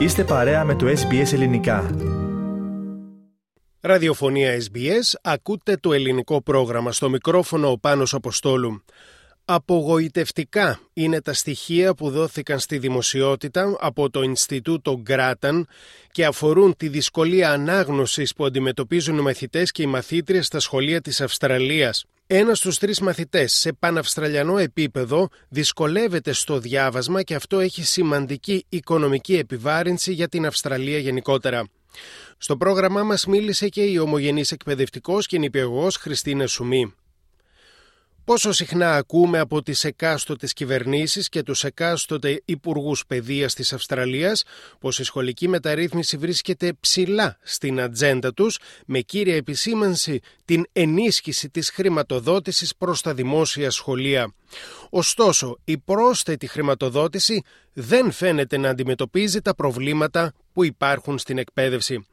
Είστε παρέα με το SBS Ελληνικά. Ραδιοφωνία SBS, ακούτε το ελληνικό πρόγραμμα στο μικρόφωνο ο Πάνος Αποστόλου. Απογοητευτικά είναι τα στοιχεία που δόθηκαν στη δημοσιότητα από το Ινστιτούτο Γκράταν και αφορούν τη δυσκολία ανάγνωσης που αντιμετωπίζουν οι μαθητές και οι μαθήτριες στα σχολεία της Αυστραλίας. Ένας στους τρεις μαθητές σε παναυστραλιανό επίπεδο δυσκολεύεται στο διάβασμα και αυτό έχει σημαντική οικονομική επιβάρυνση για την Αυστραλία γενικότερα. Στο πρόγραμμά μας μίλησε και η ομογενής εκπαιδευτικός και νηπιαγωγός Χριστίνα Σουμή. Πόσο συχνά ακούμε από τις εκάστοτες κυβερνήσεις και τους εκάστοτε υπουργούς παιδείας της Αυστραλίας πως η σχολική μεταρρύθμιση βρίσκεται ψηλά στην ατζέντα τους με κύρια επισήμανση την ενίσχυση της χρηματοδότησης προς τα δημόσια σχολεία. Ωστόσο, η πρόσθετη χρηματοδότηση δεν φαίνεται να αντιμετωπίζει τα προβλήματα που υπάρχουν στην εκπαίδευση.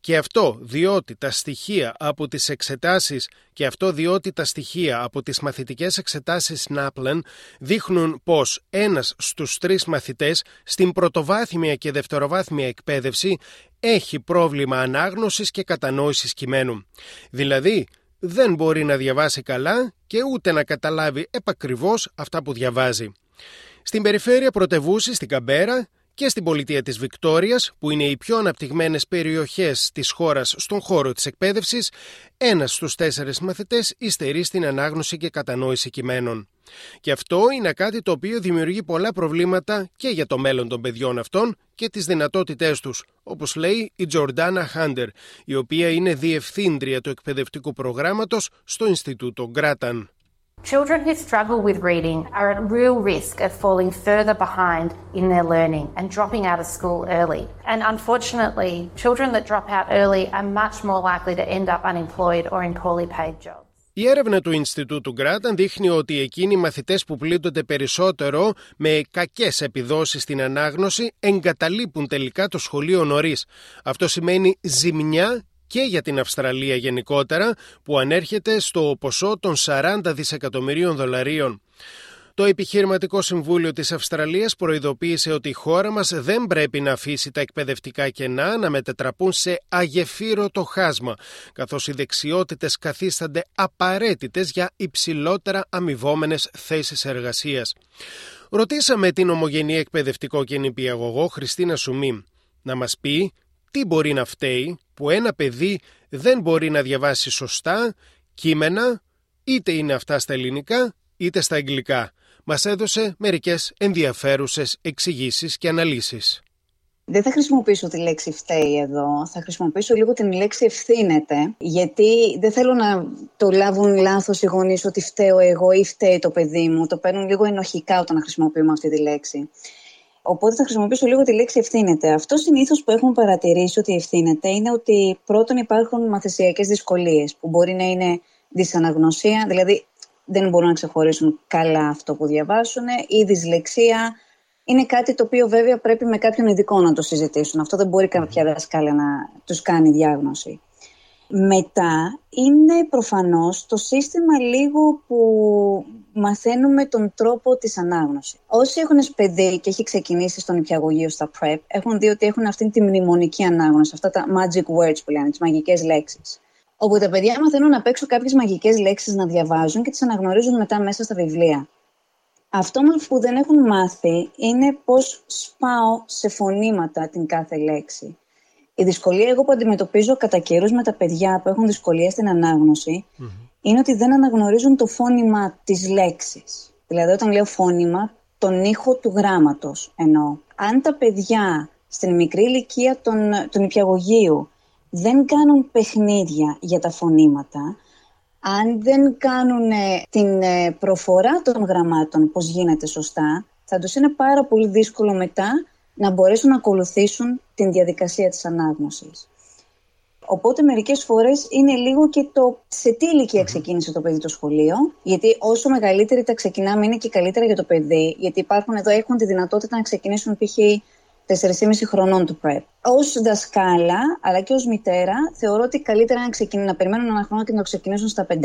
Και αυτό διότι τα στοιχεία από τις εξετάσεις και αυτό διότι τα στοιχεία από τις μαθητικές εξετάσεις Νάπλεν δείχνουν πως ένας στους τρεις μαθητές στην πρωτοβάθμια και δευτεροβάθμια εκπαίδευση έχει πρόβλημα ανάγνωσης και κατανόησης κειμένου. Δηλαδή, δεν μπορεί να διαβάσει καλά και ούτε να καταλάβει επακριβώς αυτά που διαβάζει. Στην περιφέρεια πρωτευούση στην Καμπέρα και στην πολιτεία της Βικτόριας, που είναι οι πιο αναπτυγμένες περιοχές της χώρας στον χώρο της εκπαίδευσης, ένας στους τέσσερις μαθητές υστερεί στην ανάγνωση και κατανόηση κειμένων. Και αυτό είναι κάτι το οποίο δημιουργεί πολλά προβλήματα και για το μέλλον των παιδιών αυτών και τις δυνατότητές τους, όπως λέει η Τζορντάνα Χάντερ, η οποία είναι διευθύντρια του εκπαιδευτικού προγράμματος στο Ινστιτούτο Γκράταν. Children who struggle with reading are at real risk of falling further behind in their learning and dropping out of school early. And unfortunately, children that drop out early are much more likely to end up unemployed or in poorly paid jobs. Η έρευνα του Ινστιτούτου Γκράταν δείχνει ότι εκείνοι οι μαθητές που πλήττονται περισσότερο με κακές επιδόσεις στην ανάγνωση εγκαταλείπουν τελικά το σχολείο νωρί. Αυτό σημαίνει ζημιά και για την Αυστραλία γενικότερα που ανέρχεται στο ποσό των 40 δισεκατομμυρίων δολαρίων. Το Επιχειρηματικό Συμβούλιο της Αυστραλίας προειδοποίησε ότι η χώρα μας δεν πρέπει να αφήσει τα εκπαιδευτικά κενά να μετατραπούν σε αγεφύρωτο χάσμα, καθώς οι δεξιότητες καθίστανται απαραίτητες για υψηλότερα αμοιβόμενες θέσεις εργασίας. Ρωτήσαμε την ομογενή εκπαιδευτικό και νηπιαγωγό Χριστίνα Σουμή να μας πει τι μπορεί να φταίει που ένα παιδί δεν μπορεί να διαβάσει σωστά κείμενα, είτε είναι αυτά στα ελληνικά είτε στα αγγλικά μας έδωσε μερικές ενδιαφέρουσες εξηγήσεις και αναλύσεις. Δεν θα χρησιμοποιήσω τη λέξη φταίει εδώ, θα χρησιμοποιήσω λίγο την λέξη ευθύνεται, γιατί δεν θέλω να το λάβουν λάθος οι γονείς ότι φταίω εγώ ή φταίει το παιδί μου, το παίρνουν λίγο ενοχικά όταν χρησιμοποιούμε αυτή τη λέξη. Οπότε θα χρησιμοποιήσω λίγο τη λέξη ευθύνεται. Αυτό συνήθως που έχουν παρατηρήσει ότι ευθύνεται είναι ότι πρώτον υπάρχουν μαθησιακές δυσκολίες που μπορεί να είναι δυσαναγνωσία, δηλαδή δεν μπορούν να ξεχωρίσουν καλά αυτό που διαβάσουν. Η δυσλεξία είναι κάτι το οποίο βέβαια πρέπει με κάποιον ειδικό να το συζητήσουν. Αυτό δεν μπορεί κάποια δασκάλια να τους κάνει διάγνωση. Μετά είναι προφανώς το σύστημα λίγο που μαθαίνουμε τον τρόπο της ανάγνωσης. Όσοι έχουν παιδί και έχει ξεκινήσει στον υπηαγωγείο στα PrEP έχουν δει ότι έχουν αυτή τη μνημονική ανάγνωση, αυτά τα magic words που λένε, τις μαγικές λέξεις όπου τα παιδιά μαθαίνουν απ' έξω κάποιες μαγικές λέξεις να διαβάζουν και τις αναγνωρίζουν μετά μέσα στα βιβλία. Αυτό που δεν έχουν μάθει είναι πώς σπάω σε φωνήματα την κάθε λέξη. Η δυσκολία εγώ που αντιμετωπίζω κατά καιρούς με τα παιδιά που έχουν δυσκολία στην αναγνωση είναι ότι δεν αναγνωρίζουν το φώνημα της λέξης. Δηλαδή όταν λέω φώνημα, τον ήχο του γράμματος εννοώ. Αν τα παιδιά στην μικρή ηλικία των, των υπηαγωγείου δεν κάνουν παιχνίδια για τα φωνήματα, αν δεν κάνουν ε, την ε, προφορά των γραμμάτων πώς γίνεται σωστά, θα τους είναι πάρα πολύ δύσκολο μετά να μπορέσουν να ακολουθήσουν την διαδικασία της ανάγνωσης. Οπότε μερικές φορές είναι λίγο και το σε τι ηλικία ξεκίνησε το παιδί το σχολείο, γιατί όσο μεγαλύτερη τα ξεκινάμε είναι και καλύτερα για το παιδί, γιατί υπάρχουν εδώ, έχουν τη δυνατότητα να ξεκινήσουν π.χ. 4,5 χρονών του PrEP. Ω δασκάλα, αλλά και ως μητέρα, θεωρώ ότι καλύτερα να, ξεκινήσουν, να περιμένουν ένα χρόνο και να το ξεκινήσουν στα 5,5.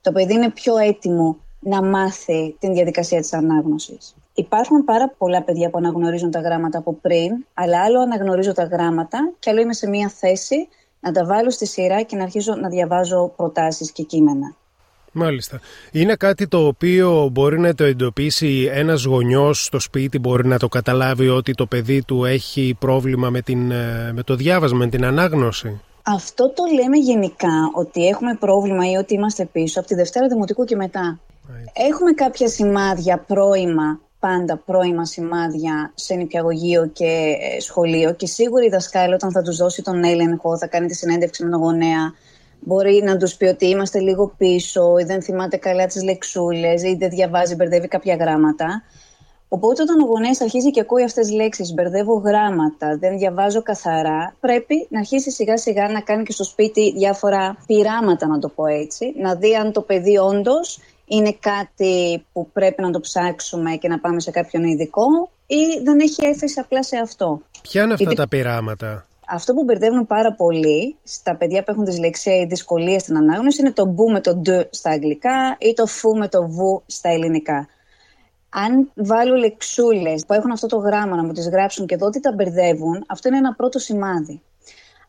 Το παιδί είναι πιο έτοιμο να μάθει την διαδικασία της ανάγνωσης. Υπάρχουν πάρα πολλά παιδιά που αναγνωρίζουν τα γράμματα από πριν, αλλά άλλο αναγνωρίζω τα γράμματα και άλλο είμαι σε μια θέση να τα βάλω στη σειρά και να αρχίζω να διαβάζω προτάσεις και κείμενα. Μάλιστα. Είναι κάτι το οποίο μπορεί να το εντοπίσει ένας γονιός στο σπίτι, μπορεί να το καταλάβει ότι το παιδί του έχει πρόβλημα με, την, ε, με το διάβασμα, με την ανάγνωση; Αυτό το λέμε γενικά, ότι έχουμε πρόβλημα ή ότι είμαστε πίσω από τη Δευτέρα Δημοτικού και μετά. Έχουμε κάποια σημάδια πρώιμα, πάντα πρώιμα σημάδια σε νηπιαγωγείο και ε, σχολείο και σίγουρα η δασκάλα όταν θα τους δώσει τον έλεγχο, θα κάνει τη συνέντευξη με τον γονέα, μπορεί να τους πει ότι είμαστε λίγο πίσω ή δεν θυμάται καλά τις λεξούλες ή δεν διαβάζει, μπερδεύει κάποια γράμματα. Οπότε όταν ο γονέας αρχίζει και ακούει αυτές τις λέξεις, μπερδεύω γράμματα, δεν διαβάζω καθαρά, πρέπει να αρχίσει σιγά σιγά να κάνει και στο σπίτι διάφορα πειράματα, να το πω έτσι, να δει αν το παιδί όντως είναι κάτι που πρέπει να το ψάξουμε και να πάμε σε κάποιον ειδικό ή δεν έχει έφεση απλά σε αυτό; Ποια είναι αυτά τα πειράματα; Αυτό που μπερδεύουν πάρα πολύ στα παιδιά που έχουν δυσλεξία ή δυσκολία στην ανάγνωση είναι το μπου με το ντ στα αγγλικά ή το φου με το βου στα ελληνικά. Αν βάλω λεξούλες που έχουν αυτό το γράμμα να μου τις γράψουν και δω ότι τα μπερδεύουν, αυτό είναι ένα πρώτο σημάδι.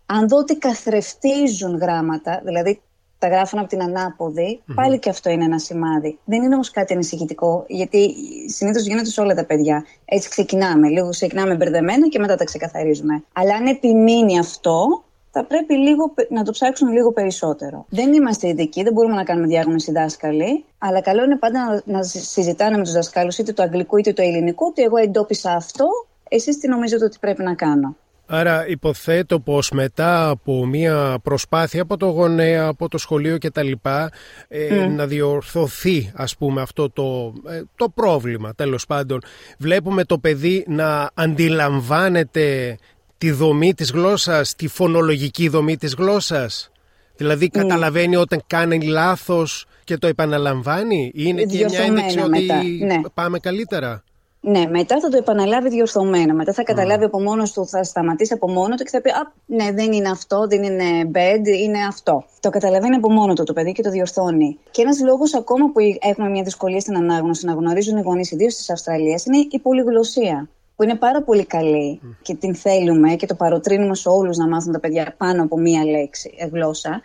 Αν δω ότι καθρεφτίζουν γράμματα, δηλαδή τα γράφουν από την αναποδη πάλι και αυτό είναι ένα σημάδι. Δεν είναι όμως κάτι ανησυχητικό, γιατί συνήθως γίνεται σε όλα τα παιδιά. Έτσι ξεκινάμε. Λίγο ξεκινάμε μπερδεμένα και μετά τα ξεκαθαρίζουμε. Αλλά αν επιμείνει αυτό, θα πρέπει λίγο, να το ψάξουν λίγο περισσότερο. Δεν είμαστε ειδικοί, δεν μπορούμε να κάνουμε διάγνωση δάσκαλοι, αλλά καλό είναι πάντα να, να συζητάνε με τους δασκάλους είτε το αγγλικό είτε το ελληνικό, ότι εγώ εντόπισα αυτό, εσείς τι νομίζετε ότι πρέπει να κάνω. Άρα υποθέτω πως μετά από μια προσπάθεια από το γονέα, από το σχολείο και τα λοιπά ε, να διορθωθεί ας πούμε αυτό το, ε, το πρόβλημα τέλος πάντων. Βλέπουμε το παιδί να αντιλαμβάνεται τη δομή της γλώσσας, τη φωνολογική δομή της γλώσσας. Δηλαδή ναι. καταλαβαίνει όταν κάνει λάθος και το επαναλαμβάνει. Είναι και μια ένδειξη ότι ναι. πάμε καλύτερα. Ναι, μετά θα το επαναλάβει διορθωμένα. Μετά θα καταλάβει από μόνος του, θα σταματήσει από μόνο του και θα πει Α, ναι, δεν είναι αυτό, δεν είναι bed, είναι αυτό. Το καταλαβαίνει από μόνο του το παιδί και το διορθώνει. Και ένας λόγος ακόμα που έχουμε μια δυσκολία στην ανάγνωση να γνωρίζουν οι γονείς, ιδίως της Αυστραλίας, είναι η πολυγλωσία. Που είναι πάρα πολύ καλή και την θέλουμε και το παροτρύνουμε σε όλους να μάθουν τα παιδιά πάνω από μία λέξη, ε, γλώσσα.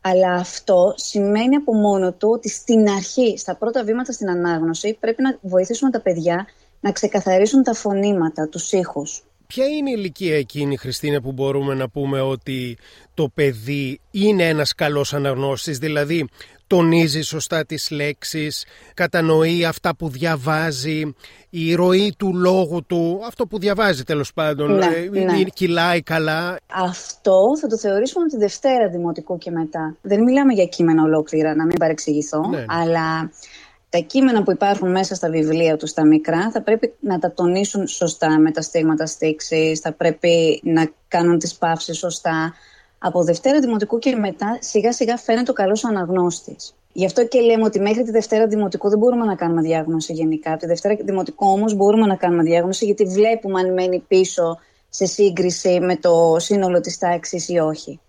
Αλλά αυτό σημαίνει από μόνο του ότι στην αρχή, στα πρώτα βήματα στην ανάγνωση, πρέπει να βοηθήσουμε τα παιδιά να ξεκαθαρίσουν τα φωνήματα, τους ήχους. Ποια είναι η ηλικία εκείνη, Χριστίνα, που μπορούμε να πούμε ότι το παιδί είναι ένας καλός αναγνώστης, δηλαδή τονίζει σωστά τις λέξεις, κατανοεί αυτά που διαβάζει, η ροή του λόγου του, αυτό που διαβάζει τέλος πάντων, ναι, ε, ναι. κυλάει καλά. Αυτό θα το θεωρήσουμε τη Δευτέρα Δημοτικού και μετά. Δεν μιλάμε για κείμενα ολόκληρα, να μην παρεξηγηθώ, ναι, ναι. αλλά τα κείμενα που υπάρχουν μέσα στα βιβλία τους στα μικρά θα πρέπει να τα τονίσουν σωστά με τα στίγματα στήξης, θα πρέπει να κάνουν τις παύσεις σωστά. Από Δευτέρα Δημοτικού και μετά σιγά σιγά φαίνεται ο καλός αναγνώστης. Γι' αυτό και λέμε ότι μέχρι τη Δευτέρα Δημοτικού δεν μπορούμε να κάνουμε διάγνωση γενικά. Από τη Δευτέρα Δημοτικού όμως μπορούμε να κάνουμε διάγνωση γιατί βλέπουμε αν μένει πίσω σε σύγκριση με το σύνολο της τάξης ή όχι.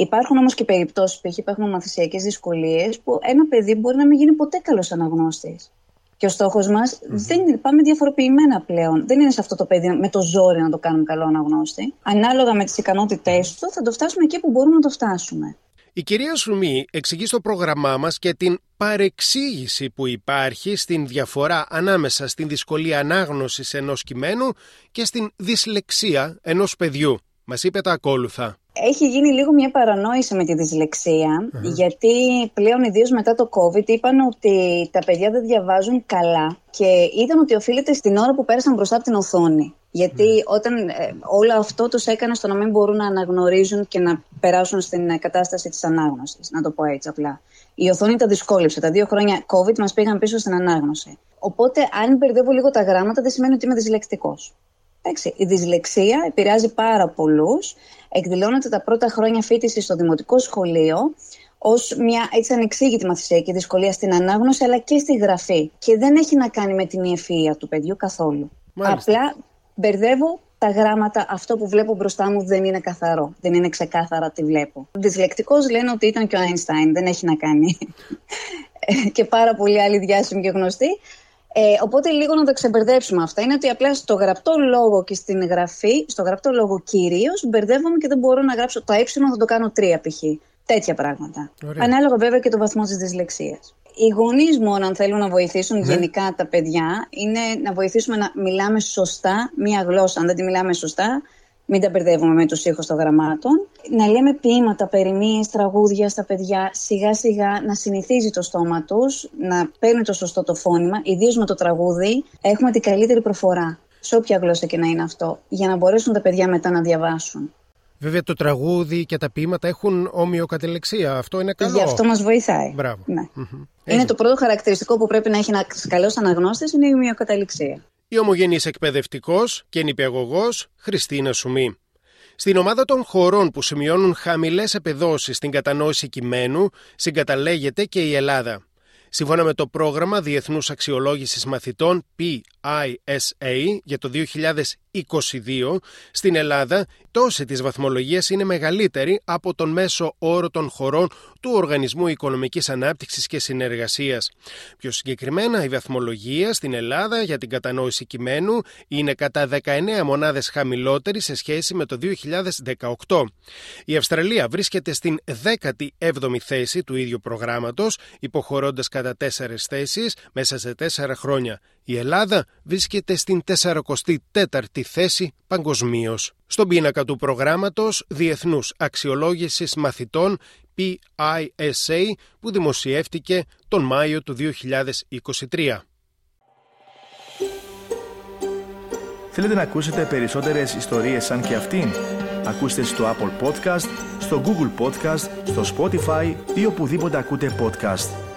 Υπάρχουν όμως και περιπτώσεις που έχουμε μαθησιακέ δυσκολίες που ένα παιδί μπορεί να μην γίνει ποτέ καλός αναγνώστης. Και ο στόχος μας δεν είναι, πάμε διαφοροποιημένα πλέον. Δεν είναι σε αυτό το παιδί με το ζόρι να το κάνουμε καλό αναγνώστη. Ανάλογα με τις ικανότητές του, θα το φτάσουμε εκεί που μπορούμε να το φτάσουμε. Η κυρία Σουμή εξηγεί στο πρόγραμμά μας και την παρεξήγηση που υπάρχει στην διαφορά ανάμεσα στην δυσκολία ανάγνωσης ενός κειμένου και στην δυσλεξία ενός παιδιού. Μας είπε τα ακόλουθα. Έχει γίνει λίγο μια παρανόηση με τη δυσλεξια γιατί πλέον ιδίως μετά το COVID είπαν ότι τα παιδιά δεν διαβάζουν καλά και είδαν ότι οφείλεται στην ώρα που πέρασαν μπροστά από την οθόνη. Γιατί ναι. όταν ε, όλο αυτό τους έκανε στο να μην μπορούν να αναγνωρίζουν και να περάσουν στην κατάσταση της ανάγνωσης, να το πω έτσι απλά. Η οθόνη τα δυσκόλεψε. Τα δύο χρόνια COVID μας πήγαν πίσω στην ανάγνωση. Οπότε αν μπερδεύω λίγο τα γράμματα δεν σημαίνει ότι είμαι δυσλεκτικός. Εντάξει, η δυσλεξία επηρεάζει πάρα πολλούς. Εκδηλώνεται τα πρώτα χρόνια φίτηση στο δημοτικό σχολείο ως μια έτσι ανεξήγητη μαθησιακή δυσκολία στην ανάγνωση αλλά και στη γραφή. Και δεν έχει να κάνει με την ευφυα του παιδιού καθόλου. Απλά μπερδεύω τα γράμματα, αυτό που βλέπω μπροστά μου δεν είναι καθαρό. Δεν είναι ξεκάθαρα τι βλέπω. Δυσλεκτικός λένε ότι ήταν και ο Άινστάιν, δεν έχει να κάνει. και πάρα πολλοί άλλοι διάσημοι και γνωστοί. Ε, οπότε λίγο να το ξεμπερδέψουμε αυτά. Είναι ότι απλά στο γραπτό λόγο και στην γραφή, στο γραπτό λόγο κυρίως, μπερδεύομαι και δεν μπορώ να γράψω το ε, θα το κάνω τρία π.χ. Τέτοια πράγματα. Ωραία. Ανάλογα βέβαια και το βαθμό της δυσλεξίας. Οι γονείς μόνο, αν θέλουν να βοηθήσουν ναι. γενικά τα παιδιά, είναι να βοηθήσουμε να μιλάμε σωστά μία γλώσσα. Αν δεν τη μιλάμε σωστά, μην τα μπερδεύουμε με τους ήχους των γραμμάτων. Να λέμε ποίηματα, περιμίε, τραγούδια στα παιδιά, σιγά σιγά να συνηθίζει το στόμα τους, να παίρνει το σωστό το φώνημα. Ιδίως με το τραγούδι, έχουμε την καλύτερη προφορά. Σε όποια γλώσσα και να είναι αυτό, για να μπορέσουν τα παιδιά μετά να διαβάσουν. Βέβαια το τραγούδι και τα ποίηματα έχουν ομοιοκατελεξία. Αυτό είναι καλό. Γι' αυτό μας βοηθάει. Μπράβο. Ναι. Είναι το πρώτο χαρακτηριστικό που πρέπει να έχει ένα καλός αναγνώστης, είναι η ομοιοκατελεξία η ομογενής εκπαιδευτικός και νηπιαγωγός Χριστίνας Σουμή. Στην ομάδα των χωρών που σημειώνουν χαμηλές επιδόσεις στην κατανόηση κειμένου συγκαταλέγεται και η Ελλάδα. Σύμφωνα με το πρόγραμμα Διεθνούς Αξιολόγησης Μαθητών PISA για το 2022, στην Ελλάδα τόση της βαθμολογίας είναι μεγαλύτερη από τον μέσο όρο των χωρών του Οργανισμού Οικονομικής Ανάπτυξης και Συνεργασίας. Πιο συγκεκριμένα, η βαθμολογία στην Ελλάδα για την κατανόηση κειμένου είναι κατά 19 μονάδες χαμηλότερη σε σχέση με το 2018. Η Αυστραλία βρίσκεται στην 17η θέση του ίδιου προγράμματος, υποχωρώντας κατά 4 θέσεις μέσα σε 4 χρόνια. Η Ελλάδα βρίσκεται στην 44η θέση παγκοσμίως. Στον πίνακα του προγράμματος Διεθνούς Αξιολόγησης Μαθητών PISA που δημοσιεύτηκε τον Μάιο του 2023. Θέλετε να ακούσετε περισσότερες ιστορίες σαν και αυτήν; Ακούστε στο Apple Podcast, στο Google Podcast, στο Spotify ή οπουδήποτε ακούτε podcast.